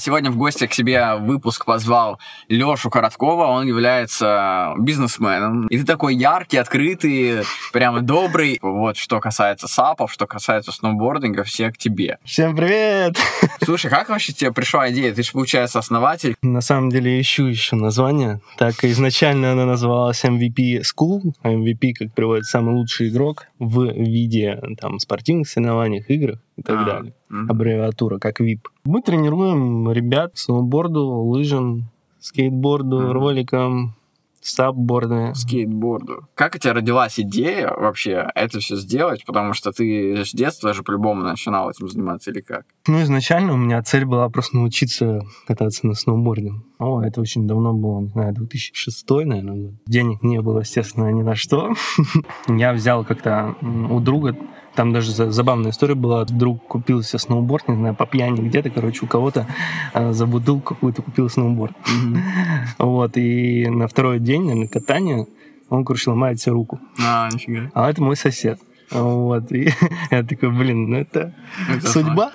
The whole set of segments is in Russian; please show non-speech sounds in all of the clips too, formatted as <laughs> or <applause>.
Сегодня в гости к себе выпуск позвал Лешу Короткова. Он является бизнесменом. И ты такой яркий, открытый, прямо добрый. Вот что касается сапов, что касается сноубординга, все к тебе. Всем привет! Слушай, как вообще тебе пришла идея? Ты же, получается, основатель. На самом деле ищу еще название. Так изначально она называлась MVP School. MVP, как приводит самый лучший игрок в виде там, спортивных соревнований, играх и так а, далее. Угу. Аббревиатура, как VIP. Мы тренируем ребят сноуборду, лыжам, скейтборду, угу. роликам, сабборды. Скейтборду. Как у тебя родилась идея вообще это все сделать? Потому что ты с детства же по-любому начинал этим заниматься или как? Ну, изначально у меня цель была просто научиться кататься на сноуборде. О, это очень давно было, не знаю, 2006, наверное. Денег не было, естественно, ни на что. <laughs> Я взял как-то у друга там даже забавная история была. Друг купил себе сноуборд, не знаю, по пьяни где-то, короче, у кого-то э, за бутылку какую-то купил сноуборд. <laughs> Вот, и на второй день, наверное, катания, он, короче, ломает себе руку. А, нифига. А это мой сосед. Вот, и <laughs> я такой, блин, ну это, это судьба.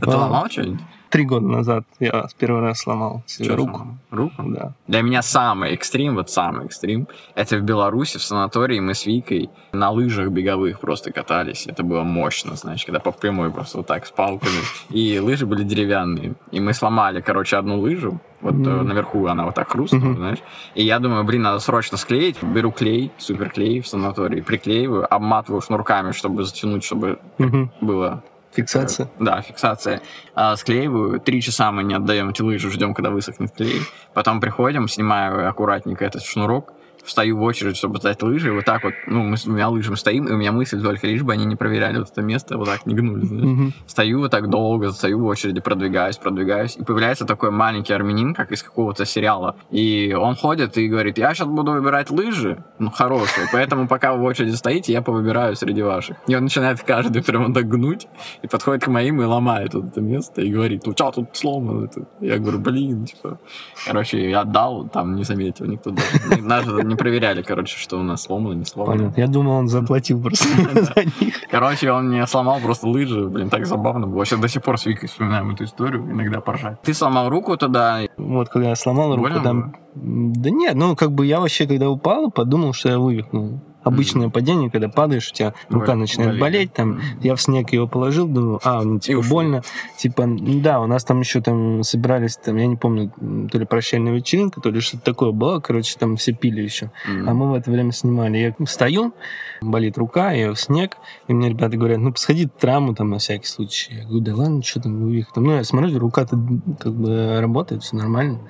Ты ломал что-нибудь? Три года назад я первый раз сломал себе Что руку. Сломал? Руку? Да. Для меня самый экстрим, вот самый экстрим, это в Беларуси, в санатории мы с Викой на лыжах беговых просто катались. Это было мощно, значит, когда по прямой просто вот так с палками. И лыжи были деревянные. И мы сломали, короче, одну лыжу, вот mm. наверху она вот так хрустнула, mm-hmm. знаешь. И я думаю, блин, надо срочно склеить. Беру клей, суперклей в санатории, приклеиваю, обматываю шнурками, чтобы затянуть, чтобы mm-hmm. было Фиксация? Да, фиксация. А, склеиваю. Три часа мы не отдаем эти лыжи, ждем, когда высохнет клей. Потом приходим, снимаю аккуратненько этот шнурок, встаю в очередь, чтобы сдать лыжи, вот так вот, ну, мы с двумя лыжами стоим, и у меня мысль только лишь бы они не проверяли вот это место, вот так не гнули, знаешь. Стою вот так долго, стою в очереди, продвигаюсь, продвигаюсь, и появляется такой маленький армянин, как из какого-то сериала, и он ходит и говорит, я сейчас буду выбирать лыжи, ну, хорошие, поэтому пока вы в очереди стоите, я повыбираю среди ваших. И он начинает каждый прямо так гнуть, и подходит к моим и ломает вот это место, и говорит, ну, что тут сломано? Я говорю, блин, типа. Короче, я отдал, там не заметил никто даже. Даже не проверяли, короче, что у нас сломано, не сломано. Понятно. Я думал, он заплатил просто <laughs> за них. Короче, он мне сломал просто лыжи, блин, так забавно было. Сейчас до сих пор с Викой вспоминаем эту историю, иногда поржать. Ты сломал руку тогда? Вот, когда я сломал руку, там... Да нет, ну, как бы я вообще, когда упал, подумал, что я вывихнул обычное падение, когда падаешь, у тебя рука Ой, начинает болеть, там, я в снег его положил, думаю, а, ну, типа, больно, типа, да, у нас там еще там собирались, там, я не помню, то ли прощальная вечеринка, то ли что-то такое было, короче, там все пили еще, mm-hmm. а мы в это время снимали. Я стою, болит рука, я в снег, и мне ребята говорят, ну, сходи травму там на всякий случай. Я говорю, да ладно, что там, вывих там, ну, я смотрю, рука-то как бы работает, все нормально.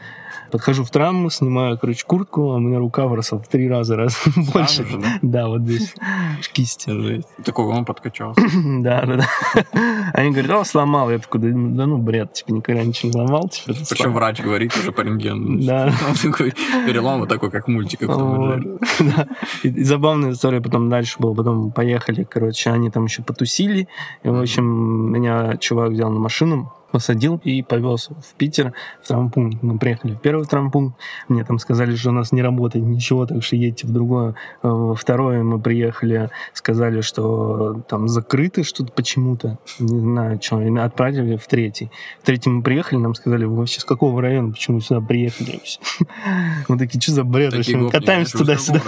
Подхожу в травму, снимаю, короче, куртку, а у меня рука выросла в три раза раз <laughs> больше. Же, да? Да, вот здесь <laughs> кисти. Такого он подкачался. <laughs> да, да, да. Они говорят, о, сломал. Я такой, да, ну, бред, типа, никогда ничего не ломал. Типа, Причем врач говорит уже по рентгену. <laughs> Да. Такой, перелом вот такой, как в мультиках. Да. И забавная история потом дальше была. Потом поехали, короче, они там еще потусили. И, в общем, меня чувак взял на машину, посадил и повез в Питер в травмпункт. Мы приехали в первый травмпункт, мне там сказали, что у нас не работает ничего, так что едьте в другое. Э, во второе мы приехали, сказали, что там закрыто что-то почему-то, не знаю, что, и отправили в третий. В третий мы приехали, нам сказали, вы вообще с какого района, почему сюда приехали <laughs> вообще? Мы такие, что за бред мы катаемся туда-сюда.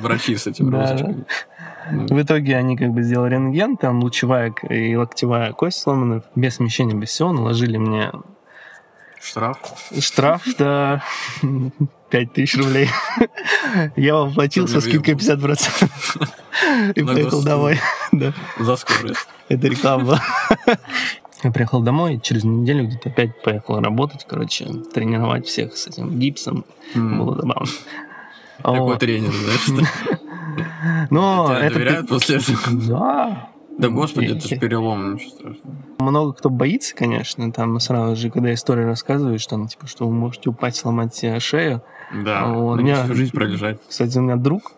Врачи с этим <laughs> в итоге они как бы сделали рентген, там лучевая и локтевая кость сломаны, без смещения, без всего, наложили мне Штраф? Штраф, да. 5 тысяч рублей. Я воплотил со скидкой 50%. И поехал домой. За скорость. Это реклама. Я приехал домой, через неделю где-то опять поехал работать, короче, тренировать всех с этим гипсом. Было забавно. Такой тренер, знаешь, но это... доверяют после этого? <laughs> Да. Да господи, это же перелом, ничего страшного. Много кто боится, конечно, там сразу же, когда история рассказываешь, там, типа, что вы можете упасть, сломать себе шею. Да, вот. у меня, всю жизнь пролежать. Кстати, у меня друг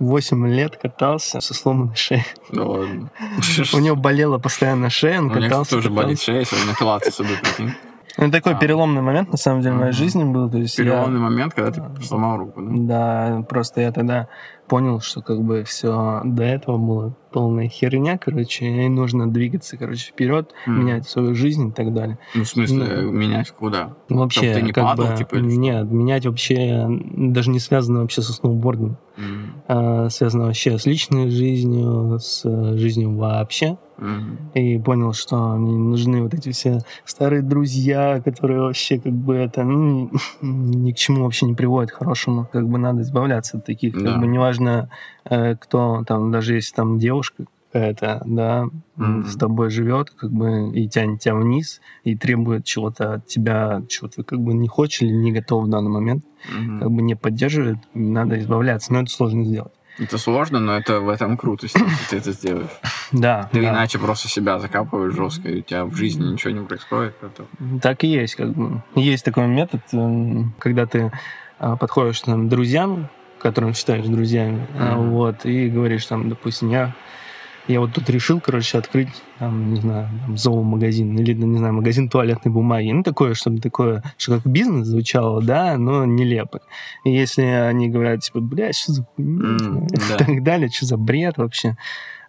8 лет катался со сломанной шеей. Да ладно. <laughs> У него болела постоянно шея, он катался. У меня тоже болит шея, если на пилатес иду, прикинь. Ну, такой а. переломный момент, на самом деле, в моей жизни был. То есть переломный я... момент, когда ты сломал руку, да? Да, просто я тогда понял, что как бы все до этого было полная херня, короче, и нужно двигаться, короче, вперед, mm. менять свою жизнь и так далее. Ну, в смысле, ну, менять куда? Вообще, Чтобы ты не падал, бы, типа? Или нет, менять вообще даже не связано вообще со сноубордом. Mm. А, связано вообще с личной жизнью, с жизнью вообще. Mm-hmm. И понял, что мне нужны вот эти все старые друзья, которые вообще как бы это ну, <laughs> ни к чему вообще не приводят хорошему. Как бы надо избавляться от таких. Да. Как бы неважно, э, кто там, даже если там девушка какая-то, да, mm-hmm. с тобой живет, как бы и тянет тебя вниз, и требует чего-то от тебя, чего ты как бы не хочешь или не готов в данный момент, mm-hmm. как бы не поддерживает, надо избавляться. Но это сложно сделать. Это сложно, но это в этом крутость, ты это сделаешь. <laughs> Да. Ты иначе просто себя закапываешь жестко, и у тебя в жизни ничего не происходит. Так и есть, как бы. Есть такой метод, эм, когда ты а, подходишь там, друзьям, которым считаешь друзьями, mm-hmm. вот, и говоришь там, допустим, я я вот тут решил, короче, открыть, там, не знаю, там, зоомагазин или, не знаю, магазин туалетной бумаги. Ну, такое, чтобы такое, что как бизнес звучало, да, но нелепо. И если они говорят, типа, блядь, что за mm, <laughs> и да. так далее, что за бред вообще,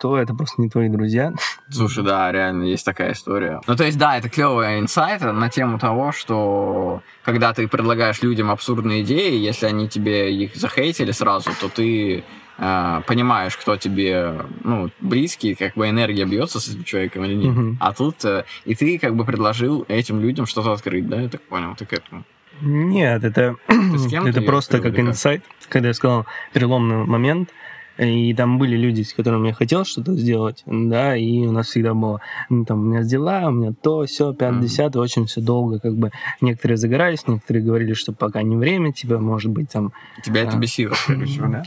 то это просто не твои друзья. <laughs> Слушай, да, реально есть такая история. Ну, то есть, да, это клевая инсайт на тему того, что когда ты предлагаешь людям абсурдные идеи, если они тебе их захейтили сразу, то ты э, понимаешь, кто тебе ну, близкий, как бы энергия бьется с этим человеком или нет. Mm-hmm. А тут э, и ты как бы предложил этим людям что-то открыть, да, я так понял, ты к этому. Нет, это, <clears throat> это просто как инсайт, когда я сказал переломный момент, и там были люди, с которыми я хотел что-то сделать, да, и у нас всегда было, ну, там, у меня дела, у меня то, все, 50, mm-hmm. очень все долго, как бы, некоторые загорались, некоторые говорили, что пока не время, тебя, может быть, там... Тебя а... это бесило, короче, <clears throat> да?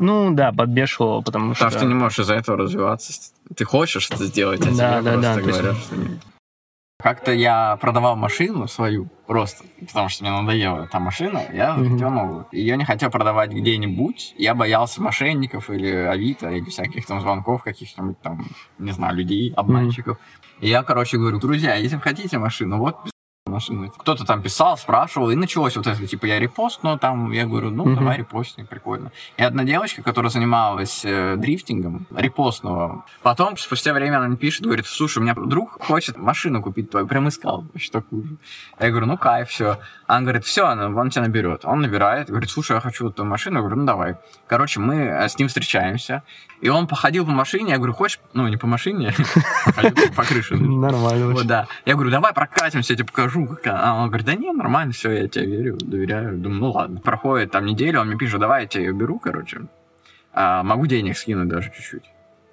Ну да, подбешивало, потому, что... Потому что ты не можешь из-за этого развиваться. Ты хочешь это сделать, а да, тебе да, просто да, говорят, что нет. Как-то я продавал машину свою просто, потому что мне надоела эта машина, я mm-hmm. хотел новую. Ее не хотел продавать где-нибудь, я боялся мошенников или Авито, или всяких там звонков каких-нибудь там, не знаю, людей, обманщиков. Mm-hmm. И я, короче, говорю, друзья, если вы хотите машину, вот машины. Кто-то там писал, спрашивал, и началось вот это, типа, я репост, но там, я говорю, ну, давай репостни, прикольно. И одна девочка, которая занималась э, дрифтингом, репостнула. Потом, спустя время она мне пишет, говорит, слушай, у меня друг хочет машину купить твою, прям искал вообще такую же. Я говорю, ну, кайф, все. Она говорит, все, он тебя наберет. Он набирает, говорит, слушай, я хочу вот эту машину. Я говорю, ну, давай. Короче, мы э, с ним встречаемся, и он походил по машине, я говорю, хочешь, ну, не по машине, <laughs> по крыше. Нормально. Вот, да. Я говорю, давай прокатимся, я тебе покажу. Как... А он говорит, да не, нормально, все, я тебе верю, доверяю. Думаю, ну ладно. Проходит там неделя, он мне пишет, давай я тебе ее беру, короче. А, могу денег скинуть даже чуть-чуть.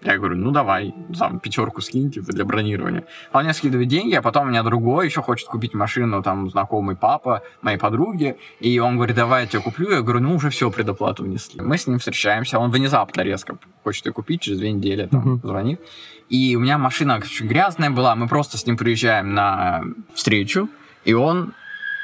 Я говорю, ну давай, там, пятерку скинь, типа, для бронирования. А он мне скидывает деньги, а потом у меня другой еще хочет купить машину, там, знакомый папа, моей подруги, и он говорит, давай я тебе куплю. Я говорю, ну уже все, предоплату внесли. Мы с ним встречаемся, он внезапно резко хочет ее купить, через две недели там uh-huh. звонит. И у меня машина очень грязная была, мы просто с ним приезжаем на встречу, и он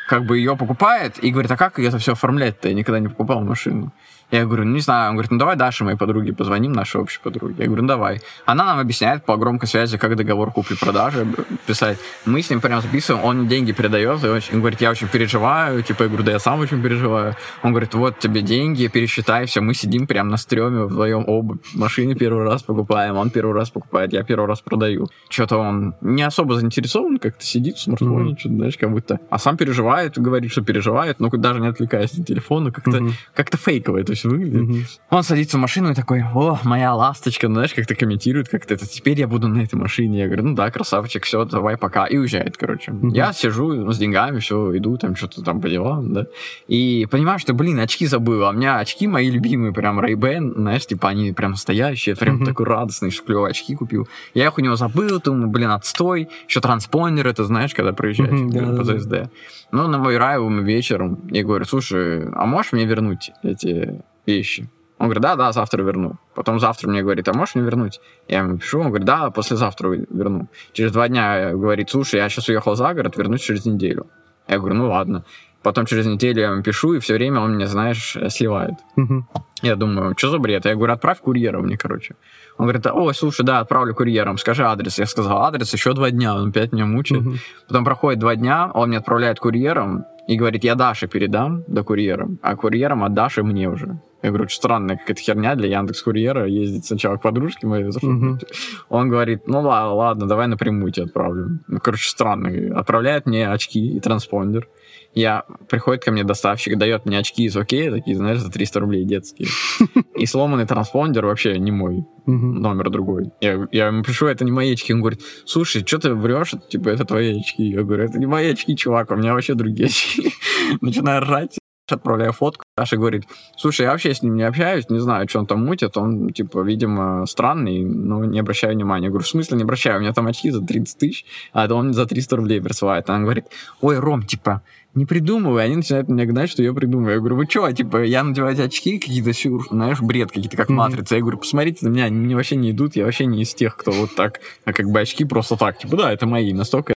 как бы ее покупает и говорит, а как это все оформлять-то? Я никогда не покупал машину. Я говорю, не знаю. Он говорит, ну давай Даше, моей подруге, позвоним, нашей общей подруге. Я говорю, ну давай. Она нам объясняет по громкой связи, как договор купли-продажи писать. Мы с ним прям записываем, он деньги передает, и очень, он говорит, я очень переживаю. Типа, я говорю, да я сам очень переживаю. Он говорит, вот тебе деньги, пересчитай, все. Мы сидим прям на стреме вдвоем оба машины первый раз покупаем, он первый раз покупает, я первый раз продаю. Что-то он не особо заинтересован, как-то сидит в смартфоне, mm-hmm. что-то, знаешь, как будто. А сам переживает, говорит, что переживает, но даже не отвлекаясь от телефона, как-то, mm-hmm. как-то фейково это все выглядит. Mm-hmm. Он садится в машину и такой, о, моя ласточка, ну, знаешь, как-то комментирует, как-то это, теперь я буду на этой машине. Я говорю, ну да, красавчик, все, давай, пока. И уезжает, короче. Mm-hmm. Я сижу с деньгами, все, иду, там что-то там по делам, да. И понимаю, что, блин, очки забыл. А у меня очки мои любимые, прям Ray-Ban, знаешь, типа они прям настоящие, прям mm-hmm. такой радостный, что клевые очки купил. Я их у него забыл, думаю, блин, отстой. Еще транспондер, это знаешь, когда проезжаешь mm-hmm, по ЗСД. Ну, на мой рай вечером я говорю, слушай, а можешь мне вернуть эти вещи. Он говорит, да, да, завтра верну. Потом завтра мне говорит, а можешь мне вернуть? Я ему пишу, он говорит, да, послезавтра верну. Через два дня говорит, слушай, я сейчас уехал за город, вернусь через неделю. Я говорю, ну ладно. Потом через неделю я ему пишу, и все время он мне, знаешь, сливает. Угу. Я думаю, что за бред? Я говорю, отправь курьером мне, короче. Он говорит, ой, слушай, да, отправлю курьером, скажи адрес. Я сказал, адрес, еще два дня, он опять меня мучает. Угу. Потом проходит два дня, он мне отправляет курьером и говорит, я Даше передам, да курьером, а курьером отдашь и мне уже. Я говорю, очень странная какая-то херня для Яндекс Курьера ездить сначала к подружке моей. Mm-hmm. <laughs> Он говорит, ну ладно, ладно, давай напрямую тебе отправлю. Ну, короче, странно. Отправляет мне очки и транспондер. Я, приходит ко мне доставщик, дает мне очки из окей, такие, знаешь, за 300 рублей детские. <laughs> И сломанный транспондер вообще не мой, номер другой. Я, я ему пишу, это не мои очки. Он говорит, слушай, что ты врешь? Типа, это твои очки. Я говорю, это не мои очки, чувак, у меня вообще другие <laughs> очки. Начинаю ржать отправляю фотку, Саша говорит, слушай, я вообще с ним не общаюсь, не знаю, что он там мутит, он, типа, видимо, странный, но не обращаю внимания. Я говорю, в смысле не обращаю, у меня там очки за 30 тысяч, а это он за 300 рублей присылает. Она говорит, ой, Ром, типа, не придумывай, они начинают мне гнать, что я придумываю. Я говорю, вы что, типа, я надеваю эти очки какие-то, знаешь, бред какие-то, как матрица. Я говорю, посмотрите на меня, они мне вообще не идут, я вообще не из тех, кто вот так, а как бы очки просто так, типа, да, это мои, настолько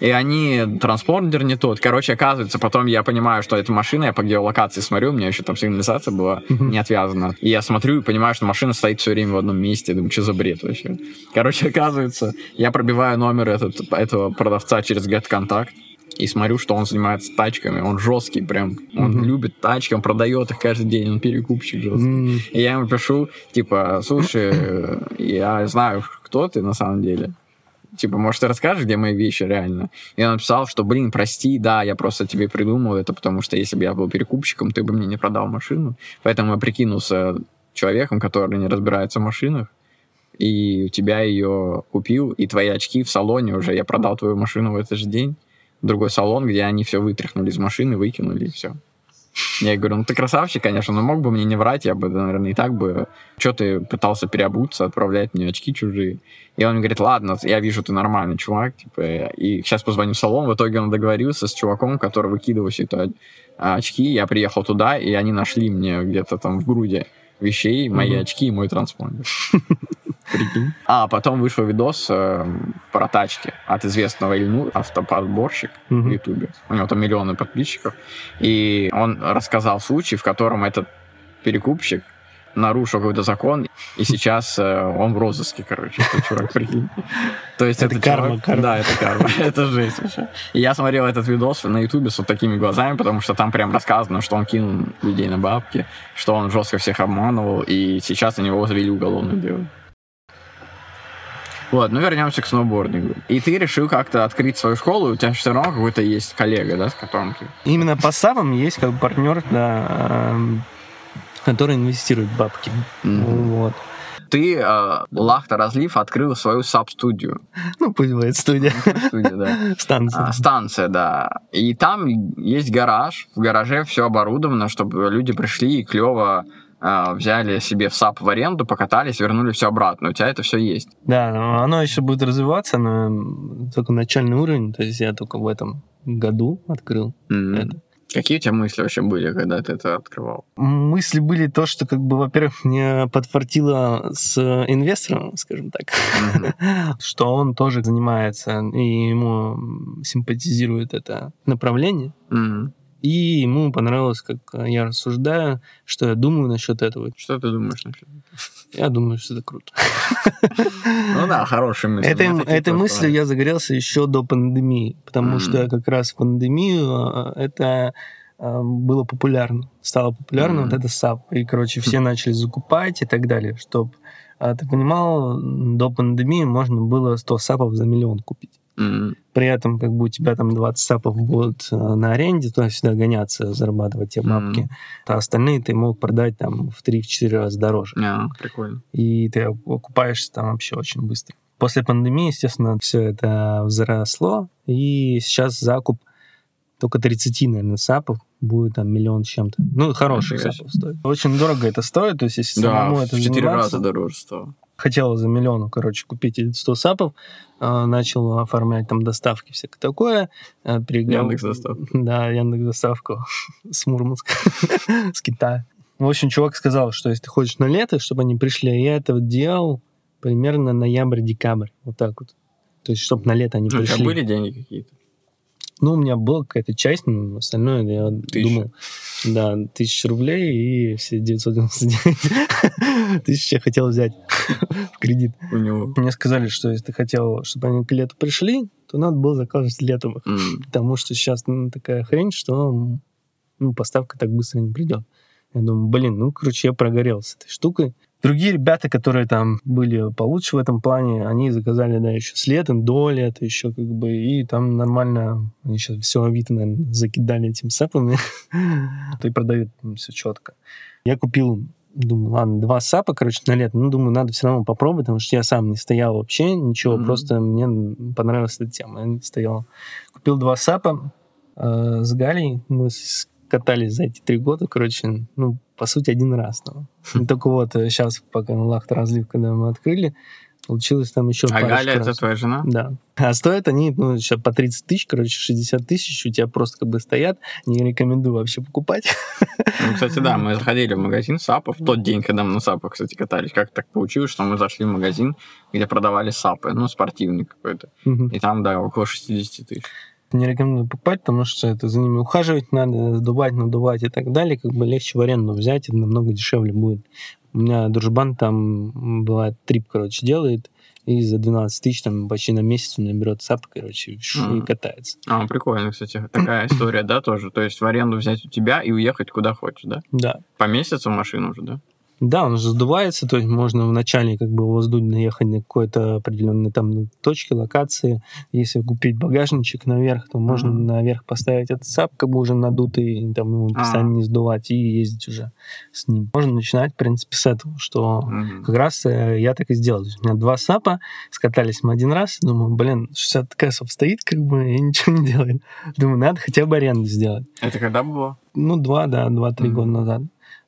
и они, транспондер не тот. Короче, оказывается, потом я понимаю, что это машина, я по геолокации смотрю, у меня еще там сигнализация была не отвязана. И я смотрю и понимаю, что машина стоит все время в одном месте. Думаю, что за бред вообще? Короче, оказывается, я пробиваю номер этот, этого продавца через GetContact и смотрю, что он занимается тачками, он жесткий прям, он mm-hmm. любит тачки, он продает их каждый день, он перекупщик жесткий. Mm-hmm. И я ему пишу, типа, слушай, я знаю, кто ты на самом деле, типа, может, ты расскажешь, где мои вещи реально? И он написал, что, блин, прости, да, я просто тебе придумал это, потому что если бы я был перекупщиком, ты бы мне не продал машину. Поэтому я прикинулся человеком, который не разбирается в машинах, и у тебя ее купил, и твои очки в салоне уже, я продал твою машину в этот же день, другой салон, где они все вытряхнули из машины, выкинули, и все. Я говорю, ну ты красавчик, конечно, но мог бы мне не врать, я бы, наверное, и так бы... Что ты пытался переобуться, отправлять мне очки чужие? И он говорит, ладно, я вижу, ты нормальный чувак, типа, и сейчас позвоню в салон. В итоге он договорился с чуваком, который выкидывал все это очки. Я приехал туда, и они нашли мне где-то там в груди вещей, мои mm-hmm. очки и мой транспондер. <laughs> Прикинь. А потом вышел видос э, про тачки от известного Ильну, автоподборщик mm-hmm. в Ютубе. У него там миллионы подписчиков. И он рассказал случай, в котором этот перекупщик нарушил какой-то закон, и сейчас э, он в розыске, короче, этот чувак, прикинь. То есть это, это карма, чувак, карма. Да, это карма. <laughs> это жесть вообще. И я смотрел этот видос на ютубе с вот такими глазами, потому что там прям рассказано, что он кинул людей на бабки, что он жестко всех обманывал, и сейчас на него завели уголовное дело. Вот, ну вернемся к сноубордингу. И ты решил как-то открыть свою школу, у тебя все равно какой-то есть коллега, да, с которым ты... Именно по САПам есть как партнер, да, эм, который инвестирует бабки. Mm-hmm. Вот. Ты, э, Лахта Разлив, открыл свою саб-студию. Ну, пусть будет студия. Студия, да. <laughs> Станция. А, станция, да. И там есть гараж. В гараже все оборудовано, чтобы люди пришли и клево взяли себе в САП в аренду, покатались, вернули все обратно. У тебя это все есть. Да, но оно еще будет развиваться, но только начальный уровень. То есть я только в этом году открыл mm-hmm. это. Какие у тебя мысли вообще были, когда ты это открывал? Мысли были то, что, как бы, во-первых, мне подфартило с инвестором, скажем так, mm-hmm. <laughs> что он тоже занимается, и ему симпатизирует это направление. Mm-hmm. И ему понравилось, как я рассуждаю, что я думаю насчет этого. Что ты думаешь насчет этого? Я думаю, что это круто. Ну да, хорошая мысль. Этой, этой мыслью я загорелся еще до пандемии, потому что как раз в пандемию а, это а, было популярно, стало популярно вот это САП. И, короче, все начали закупать и так далее, чтобы ты понимал, до пандемии можно было 100 САПов за миллион купить. Mm-hmm. При этом, как бы у тебя там 20 сапов будут э, на аренде, туда-сюда гоняться, зарабатывать те бабки. Mm-hmm. А остальные ты мог продать там в 3-4 раза дороже. Е, прикольно. И ты окупаешься там вообще очень быстро. После пандемии, естественно, все это взросло, и сейчас закуп только 30, наверное, сапов будет там миллион чем-то. Ну, хороший сапов стоит. Очень дорого это стоит, то есть если да, самому это в 4 раза дороже стоит хотел за миллион, короче, купить 100 сапов, э, начал оформлять там доставки, всякое такое. Э, перегнал... Яндекс доставку. Да, Яндекс доставку <laughs> с Мурманска, <laughs> с Китая. В общем, чувак сказал, что если ты хочешь на лето, чтобы они пришли, а я это делал примерно ноябрь-декабрь. Вот так вот. То есть, чтобы на лето они пришли. У тебя были деньги какие-то? Ну, у меня была какая-то часть, но остальное я тысяча. думал, да, тысяча рублей и все 999 <laughs> тысяч я хотел взять <laughs> в кредит. У него. Мне сказали, что если ты хотел, чтобы они к лету пришли, то надо было заказывать летом их. Mm. Потому что сейчас ну, такая хрень, что ну, поставка так быстро не придет. Я думаю, блин, ну, короче, я прогорел с этой штукой. Другие ребята, которые там были получше в этом плане, они заказали, да, еще с летом, до лета еще как бы, и там нормально, они сейчас все Авито, наверное, закидали этим сапами, <laughs> то и продают все четко. Я купил думаю, ладно, два сапа, короче, на лето. Ну, думаю, надо все равно попробовать, потому что я сам не стоял вообще, ничего, mm-hmm. просто мне понравилась эта тема, я не стоял. Купил два сапа э, с Галей, мы катались за эти три года, короче, ну, по сути, один раз. Но. И только вот сейчас, пока на лахта разлив, когда мы открыли, получилось там еще А Галя раз. это твоя жена? Да. А стоят они, ну, сейчас по 30 тысяч, короче, 60 тысяч у тебя просто как бы стоят. Не рекомендую вообще покупать. Ну, кстати, да, мы <laughs> заходили в магазин САПов в тот день, когда мы на САПах, кстати, катались. Как так получилось, что мы зашли в магазин, где продавали САПы, ну, спортивный какой-то. Угу. И там, да, около 60 тысяч не рекомендую покупать, потому что это за ними ухаживать надо, сдувать, надувать и так далее. Как бы легче в аренду взять, это намного дешевле будет. У меня дружбан там бывает трип, короче, делает, и за 12 тысяч там почти на месяц он наберет сап, короче, и катается. А, прикольно, кстати, такая <clears throat> история, да, тоже? То есть в аренду взять у тебя и уехать куда хочешь, да? Да. По месяцу машину уже, да? Да, он же сдувается, то есть можно вначале как бы его сдуть, наехать на какой-то определенной там точке, локации. Если купить багажничек наверх, то можно mm-hmm. наверх поставить этот сап, как бы уже надутый, там его а. постоянно не сдувать и ездить уже с ним. Можно начинать, в принципе, с этого, что mm-hmm. как раз э, я так и сделал. У меня два сапа, скатались мы один раз, думаю, блин, 60 кэсов стоит, как бы, и ничего не делает. Думаю, надо хотя бы аренду сделать. Это когда было? Ну, два, да, два-три mm-hmm. года назад.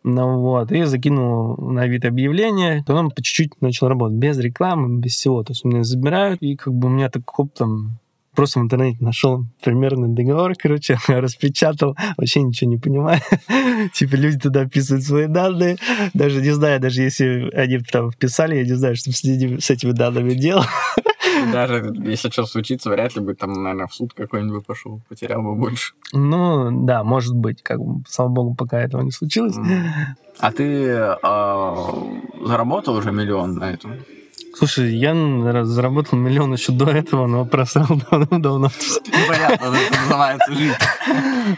Ну вот, и закинул на вид объявление, то он по чуть-чуть начал работать, без рекламы, без всего. То есть меня забирают, и как бы у меня так хоп, там, просто в интернете нашел примерный договор, короче, <laughs> распечатал, вообще ничего не понимаю. <laughs> типа люди туда вписывают свои данные, даже не знаю, даже если они там вписали, я не знаю, что с этими данными делать. <laughs> <laughs> Даже если что случится, вряд ли бы там, наверное, в суд какой-нибудь пошел, потерял бы больше. Ну, да, может быть, как бы, слава богу, пока этого не случилось. А ты э, заработал уже миллион на этом? Слушай, я заработал миллион еще до этого, но просрал <laughs> давно-давно. Понятно, это называется жить.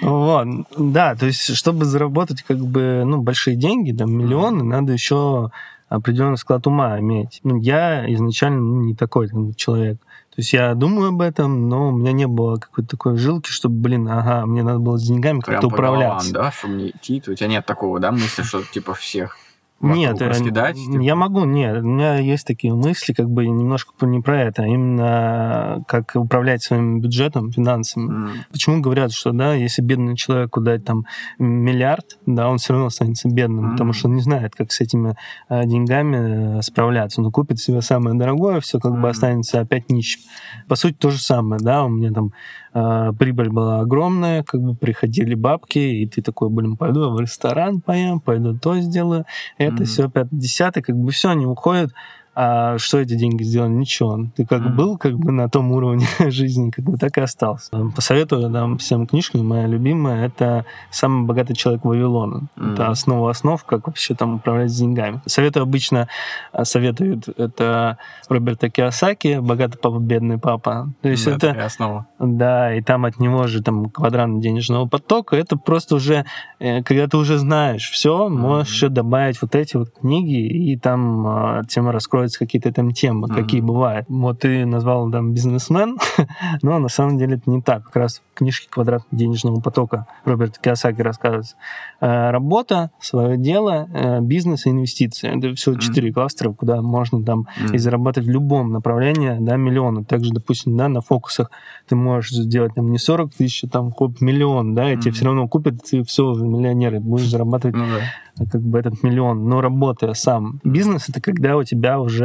Вот, да, то есть, чтобы заработать как бы, ну, большие деньги, там, миллионы, надо еще определенный склад ума иметь. Ну, я изначально ну, не такой человек. То есть я думаю об этом, но у меня не было какой-то такой жилки, чтобы, блин, ага, мне надо было с деньгами как-то управляться. Головам, да, чтобы не идти. У тебя нет такого, да, мысли, что типа всех нет, э, раскидать, типа? я могу, нет, у меня есть такие мысли, как бы немножко не про это, а именно как управлять своим бюджетом, финансами. Mm. Почему говорят, что, да, если бедный человеку дать там миллиард, да, он все равно останется бедным, mm. потому что он не знает, как с этими а, деньгами э, справляться. Он купит себе самое дорогое, все как mm. бы останется опять нищим. По сути, то же самое, да, у меня там э, прибыль была огромная, как бы приходили бабки, и ты такой, блин, пойду в ресторан поем, пойду то сделаю, это mm-hmm. все, пятое, десятое, как бы все, они уходят, а что эти деньги сделали? Ничего. Ты как mm-hmm. был как бы на том уровне <laughs> жизни, как бы так и остался. Посоветую нам всем книжку, моя любимая, это «Самый богатый человек Вавилона». Mm-hmm. Это основа основ, как вообще там управлять деньгами. Советую обычно, а, советуют, это Роберта Киосаки «Богатый папа, бедный папа». То есть да, это... основа. Да, и там от него же там квадрант денежного потока. Это просто уже, э, когда ты уже знаешь все, mm-hmm. можешь еще добавить вот эти вот книги, и там тема раскроется раскроются какие-то там темы, mm-hmm. какие бывают. Вот ты назвал там бизнесмен, <laughs> но на самом деле это не так. Как раз в книжке «Квадрат денежного потока» Роберт Киосаки рассказывается. Э, работа, свое дело, э, бизнес и инвестиции. Это все четыре mm-hmm. кластера, куда можно там mm-hmm. и зарабатывать в любом направлении, да, миллионы. Также, допустим, да, на фокусах ты можешь сделать там не 40 тысяч, а там хоть миллион, да, и mm-hmm. тебе все равно купят, ты все, миллионеры, будешь зарабатывать mm-hmm как бы этот миллион, но работая сам. Бизнес это когда у тебя уже,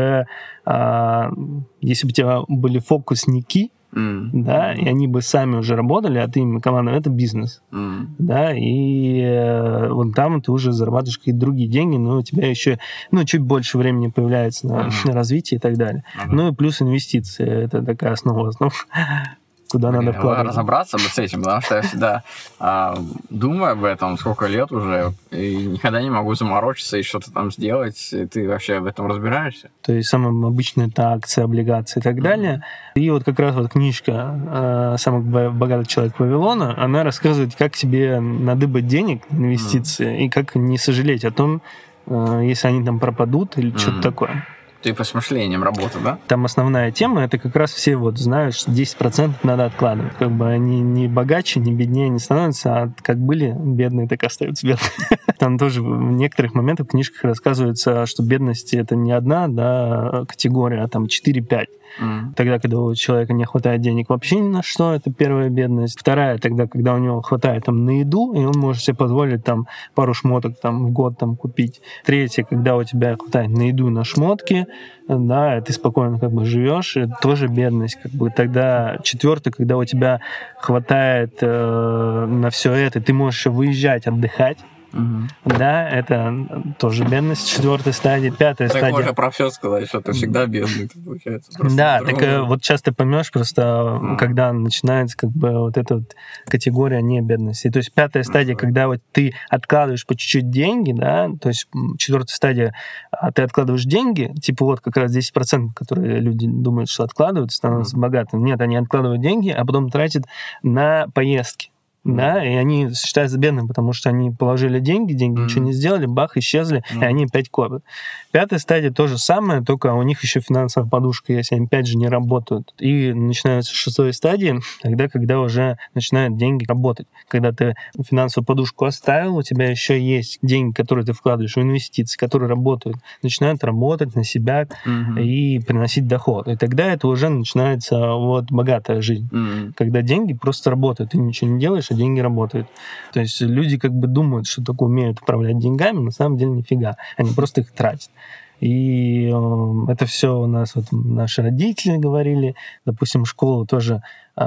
а, если бы у тебя были фокусники, mm. да, и они бы сами уже работали, а ты им команда, это бизнес, mm. да, и э, вот там ты уже зарабатываешь какие-то другие деньги, но у тебя еще, ну, чуть больше времени появляется на, mm. <laughs> на развитие и так далее. Mm-hmm. Ну и плюс инвестиции, это такая основа основ <laughs> куда Блин, надо вкладывать. Разобраться бы с этим, потому что я всегда а, думаю об этом сколько лет уже, и никогда не могу заморочиться и что-то там сделать. И ты вообще в этом разбираешься? То есть самое обычное это акции, облигации и так mm-hmm. далее. И вот как раз вот книжка э, «Самый богатый человек Вавилона», она рассказывает, как себе надыбать денег, инвестиции, mm-hmm. и как не сожалеть о том, э, если они там пропадут или mm-hmm. что-то такое. Типа с мышлением работа, да? Там основная тема, это как раз все вот знают, что 10% надо откладывать. Как бы они не богаче, не беднее не становятся, а как были бедные, так остаются бедными. <laughs> Там тоже в некоторых моментах в книжках рассказывается, что бедность это не одна да, категория, а там 4-5. Mm. Тогда, когда у человека не хватает денег вообще ни на что, это первая бедность. Вторая, тогда, когда у него хватает там на еду, и он может себе позволить там пару шмоток там в год там купить. Третья, когда у тебя хватает на еду на шмотки, да, ты спокойно как бы живешь, это тоже бедность, как бы. Тогда четвертое, когда у тебя хватает э, на все это, ты можешь еще выезжать, отдыхать, Угу. Да, это тоже бедность четвертой стадии, пятая так стадия. можно про все сказать, что ты всегда бедный, получается. Да, так э, вот сейчас ты поймешь просто, mm. когда начинается как бы вот эта вот категория не бедности. То есть пятая стадия, mm. когда вот ты откладываешь по чуть-чуть деньги, да, то есть четвертая стадия, а ты откладываешь деньги, типа вот как раз 10%, которые люди думают, что откладывают, становятся mm. богатыми. Нет, они откладывают деньги, а потом тратят на поездки да, и они считаются бедными, потому что они положили деньги, деньги mm-hmm. ничего не сделали, бах, исчезли, mm-hmm. и они опять копят. Пятая стадия то же самое, только у них еще финансовая подушка есть, они опять же не работают. И начинается шестой стадии, тогда, когда уже начинают деньги работать. Когда ты финансовую подушку оставил, у тебя еще есть деньги, которые ты вкладываешь в инвестиции, которые работают, начинают работать на себя mm-hmm. и приносить доход. И тогда это уже начинается вот богатая жизнь, mm-hmm. когда деньги просто работают, ты ничего не делаешь, что деньги работают. То есть люди как бы думают, что только умеют управлять деньгами, на самом деле нифига. Они просто их тратят. И э, это все у нас вот наши родители говорили. Допустим, школу тоже э,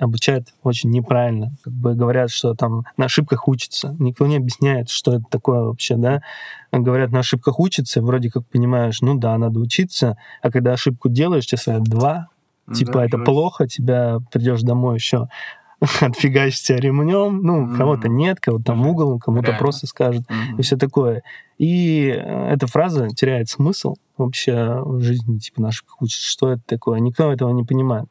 обучают очень неправильно. Как бы говорят, что там на ошибках учатся. Никто не объясняет, что это такое вообще, да. Говорят, на ошибках учатся, вроде как понимаешь, ну да, надо учиться, а когда ошибку делаешь, тебе два, типа да, это плохо, тебя придешь домой еще <laughs> отфигачишься ремнем, ну, mm-hmm. кого-то нет, кого-то там в угол, кому-то просто скажет, mm-hmm. и все такое. И э, эта фраза теряет смысл вообще в жизни, типа, наших учат, что это такое. Никто этого не понимает.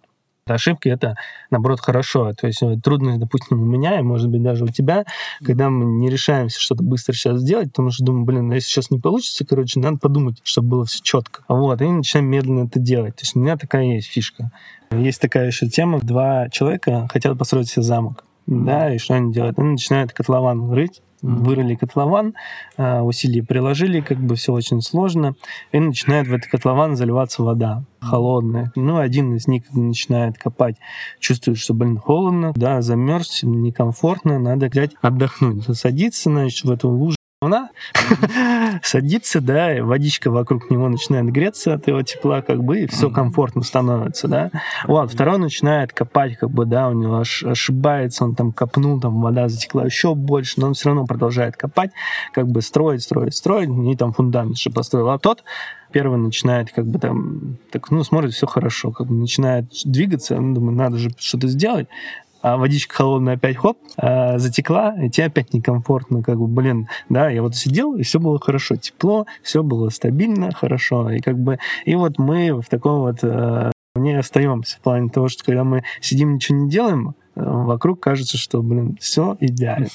Ошибки — это, наоборот, хорошо. То есть э, трудность, допустим, у меня, и, может быть, даже у тебя, когда мы не решаемся что-то быстро сейчас сделать, потому что думаем, блин, если сейчас не получится, короче, надо подумать, чтобы было все четко. Вот, и начинаем медленно это делать. То есть у меня такая есть фишка. Есть такая еще тема, два человека хотят построить себе замок. Да, и что они делают? Они начинают котлован рыть, вырыли котлован, а, усилия приложили, как бы все очень сложно, и начинает в этот котлован заливаться вода холодная. Ну, один из них начинает копать, чувствует, что, блин, холодно, да, замерз, некомфортно, надо взять отдохнуть. Садится, значит, в эту лужу она <laughs> садится, да, и водичка вокруг него начинает греться от его тепла, как бы, и все комфортно становится, да. Вот, второй начинает копать, как бы, да, у него аж ошибается, он там копнул, там вода затекла еще больше, но он все равно продолжает копать, как бы строить, строить, строить, и там фундамент же построил. А тот первый начинает как бы там, так, ну, смотрит, все хорошо, как бы начинает двигаться, ну, думаю, надо же что-то сделать, а водичка холодная опять хоп, а, затекла, и тебе опять некомфортно, как бы, блин, да, я вот сидел, и все было хорошо, тепло, все было стабильно, хорошо, и как бы, и вот мы в таком вот э, не остаемся в плане того, что когда мы сидим, ничего не делаем, вокруг кажется, что, блин, все идеально.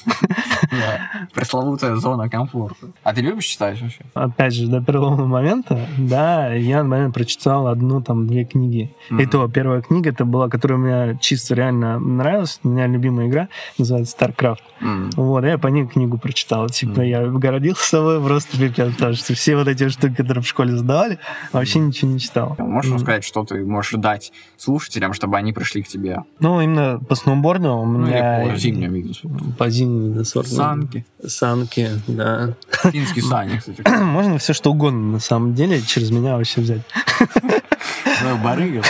Да, пресловутая зона комфорта. А ты любишь читать вообще? Опять же, до переломного момента, да, я, наверное, прочитал одну, там, две книги. И то, первая книга, это была, которая мне чисто реально нравилась, у меня любимая игра, называется StarCraft. Вот, я по ней книгу прочитал. Типа, я городился собой просто пипец, потому что все вот эти штуки, которые в школе задавали, вообще ничего не читал. Можешь сказать, что ты можешь дать слушателям, чтобы они пришли к тебе? Ну, именно по сноуборду у меня... Ну, или по зимнему виду По зимнему виду Санки. Санки, да. Финские <laughs> сани, кстати. Можно все что угодно, на самом деле, через меня вообще взять. Барыга.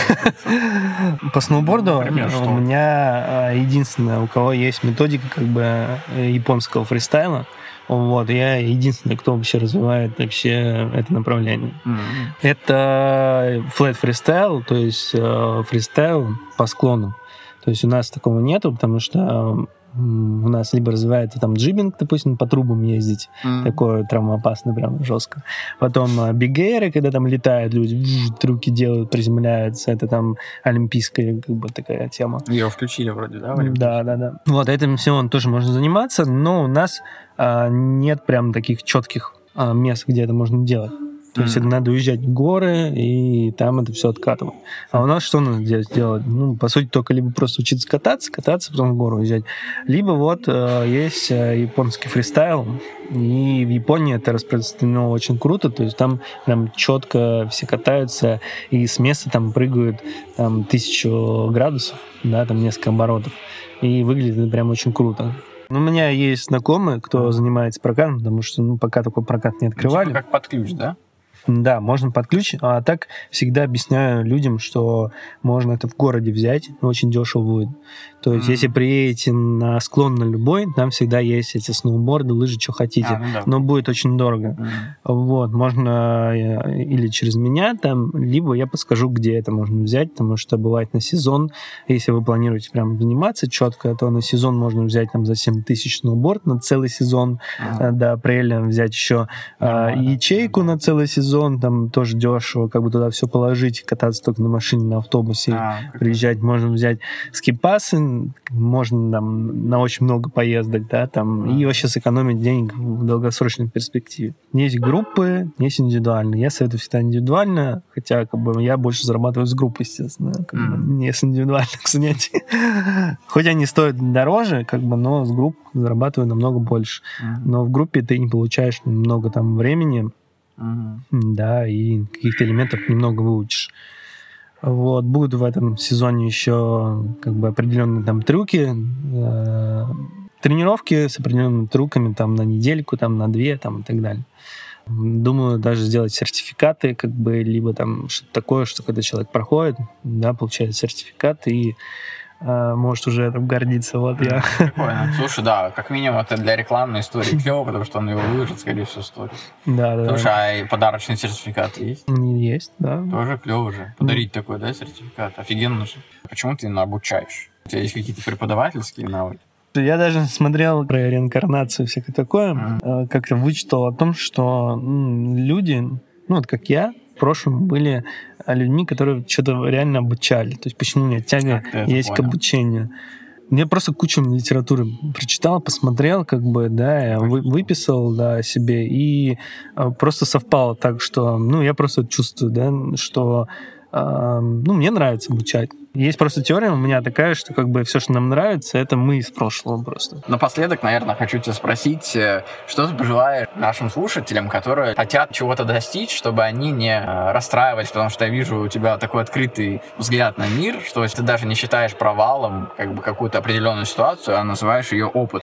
По сноуборду у меня а, единственное, у кого есть методика как бы э, японского фристайла, вот, я единственный, кто вообще развивает вообще это направление. Mm-hmm. Это flat freestyle, то есть э, фристайл по склону. То есть у нас такого нету, потому что у нас либо развивается там джибинг, допустим, по трубам ездить, mm. такое травмоопасно, прям жестко. Потом бигейры, когда там летают люди, трюки делают, приземляются, это там олимпийская как бы такая тема. Ее включили вроде, да? Да, да, да. Вот этим всем тоже можно заниматься, но у нас а, нет прям таких четких а, мест, где это можно делать. То mm есть это надо уезжать в горы, и там это все откатывать. А у нас что надо здесь делать? Ну, по сути, только либо просто учиться кататься, кататься, потом в гору уезжать. Либо вот э, есть э, японский фристайл, и в Японии это распространено очень круто, то есть там прям четко все катаются, и с места там прыгают там, тысячу градусов, да, там несколько оборотов, и выглядит это прям очень круто. Ну, у меня есть знакомые, кто занимается прокатом, потому что ну, пока такой прокат не открывали. Ну, типа как под ключ, да? Да, можно под ключ, а так всегда объясняю людям, что можно это в городе взять, очень дешево будет. То есть, mm-hmm. если приедете на склон на любой, там всегда есть эти сноуборды, лыжи, что хотите, а, ну да. но будет очень дорого. Mm-hmm. Вот, можно э, или через меня там, либо я подскажу, где это можно взять, потому что бывает на сезон, если вы планируете прям заниматься четко, то на сезон можно взять там за 7 тысяч сноуборд на целый сезон, mm-hmm. до апреля взять еще mm-hmm. ячейку на целый сезон, сезон, там тоже дешево, как бы туда все положить, кататься только на машине, на автобусе, а, приезжать, можно взять скипасы, можно там на очень много поездок, да, там, и вообще сэкономить денег в долгосрочной перспективе. Есть группы, есть индивидуальные. Я советую всегда индивидуально, хотя как бы я больше зарабатываю с группы, естественно, как mm. бы, не с индивидуальных <laughs> занятий. Хоть они стоят дороже, как бы, но с групп зарабатываю намного больше. Mm. Но в группе ты не получаешь много там времени, Угу. Да, и каких-то элементов немного выучишь. Вот, будут в этом сезоне еще как бы определенные там трюки, э, тренировки с определенными трюками там на недельку, там на две, там и так далее. Думаю, даже сделать сертификаты, как бы, либо там что-то такое, что когда человек проходит, да, получает сертификат и может уже этим гордиться. Вот я. Прикольно. <laughs> Слушай, да, как минимум это для рекламной истории клево, потому что он его выложит, скорее всего, сторис. Да, да. Слушай, а и подарочный сертификат есть? Есть, да. Тоже клево же. Подарить mm. такой, да, сертификат. Офигенно же. Почему ты обучаешь? У тебя есть какие-то преподавательские навыки? Я даже смотрел про реинкарнацию, всякое такое, mm. как-то вычитал о том, что люди, ну вот как я, в прошлом были а, людьми, которые что-то реально обучали. То есть почему у меня тяга есть понял. к обучению. Я просто кучу литературы прочитал, посмотрел, как бы, да, я вы, выписал, да, себе, и э, просто совпало так, что, ну, я просто чувствую, да, что, э, ну, мне нравится обучать. Есть просто теория у меня такая, что как бы все, что нам нравится, это мы из прошлого просто. Напоследок, наверное, хочу тебя спросить, э, что ты пожелаешь нашим слушателям, которые хотят чего-то достичь, чтобы они не э, расстраивались, потому что я вижу у тебя такой открытый взгляд на мир, что ты даже не считаешь провалом как бы какую-то определенную ситуацию, а называешь ее опыт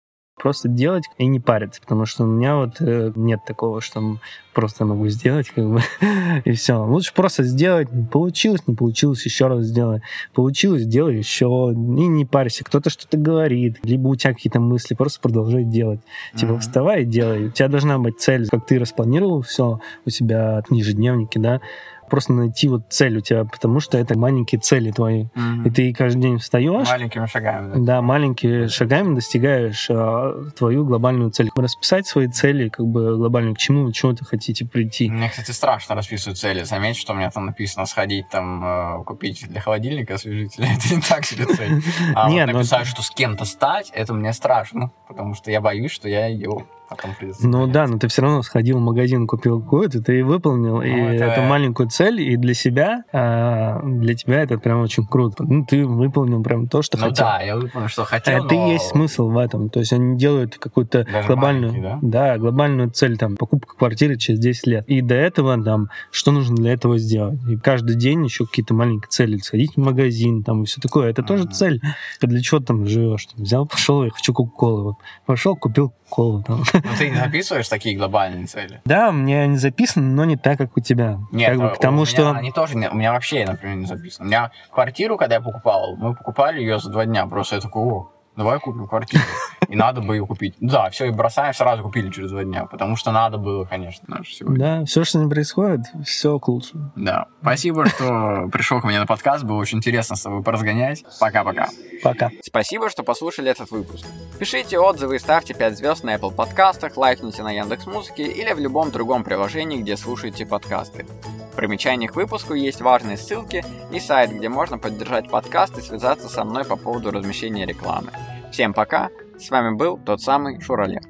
просто делать и не париться, потому что у меня вот э, нет такого, что просто могу сделать, как бы, <laughs> и все. Лучше просто сделать, получилось, не получилось, еще раз сделай. Получилось, делай еще, и не парься. Кто-то что-то говорит, либо у тебя какие-то мысли, просто продолжай делать. Типа, mm-hmm. вставай и делай. У тебя должна быть цель, как ты распланировал все у себя в ежедневнике, да, просто найти вот цель у тебя, потому что это маленькие цели твои. Mm-hmm. И ты каждый день встаешь. Маленькими шагами. Да, да маленькими шагами достигаешь а, твою глобальную цель. Расписать свои цели, как бы глобально, к чему, чему ты хотите прийти. Мне, кстати, страшно расписывать цели. Заметь, что у меня там написано сходить там, э, купить для холодильника освежитель. <laughs> Это не так себе цель. А <laughs> вот ну написать, что с кем-то стать, это мне страшно, потому что я боюсь, что я ее потом придется. Ну да, но ты все равно сходил в магазин, купил какую-то, ты выполнил, ну, и это... эту маленькую цель, и для себя, а для тебя это прям очень круто. Ну, ты выполнил прям то, что ну, хотел. да, я выполнил, что хотел, Это но... и есть смысл в этом. То есть они делают какую-то глобальную, да? да, глобальную цель, там, покупка квартиры через 10 лет. И до этого, там, что нужно для этого сделать? И каждый день еще какие-то маленькие цели. Сходить в магазин, там, и все такое. Это mm-hmm. тоже цель. Ты для чего там живешь? Взял, пошел, я хочу Кока-Колы. Вот. Пошел, купил колу там. Ну ты не записываешь такие глобальные цели? Да, у меня они записаны, но не так, как у тебя. Нет, как бы, к тому, у что... меня они тоже, не- у меня вообще, например, не записано. У меня квартиру, когда я покупал, мы покупали ее за два дня. Просто я такой, о, давай купим квартиру. И надо бы ее купить. Да, все, и бросаем, сразу купили через два дня. Потому что надо было, конечно, наше сегодня. Да, все, что не происходит, все к лучшему. Да. Спасибо, что пришел ко мне на подкаст. Было очень интересно с тобой поразгонять. Пока-пока. Пока. Спасибо, что послушали этот выпуск. Пишите отзывы и ставьте 5 звезд на Apple подкастах, лайкните на Яндекс Музыке или в любом другом приложении, где слушаете подкасты. В примечаниях к выпуску есть важные ссылки и сайт, где можно поддержать подкаст и связаться со мной по поводу размещения рекламы. Всем пока, с вами был тот самый Шурале.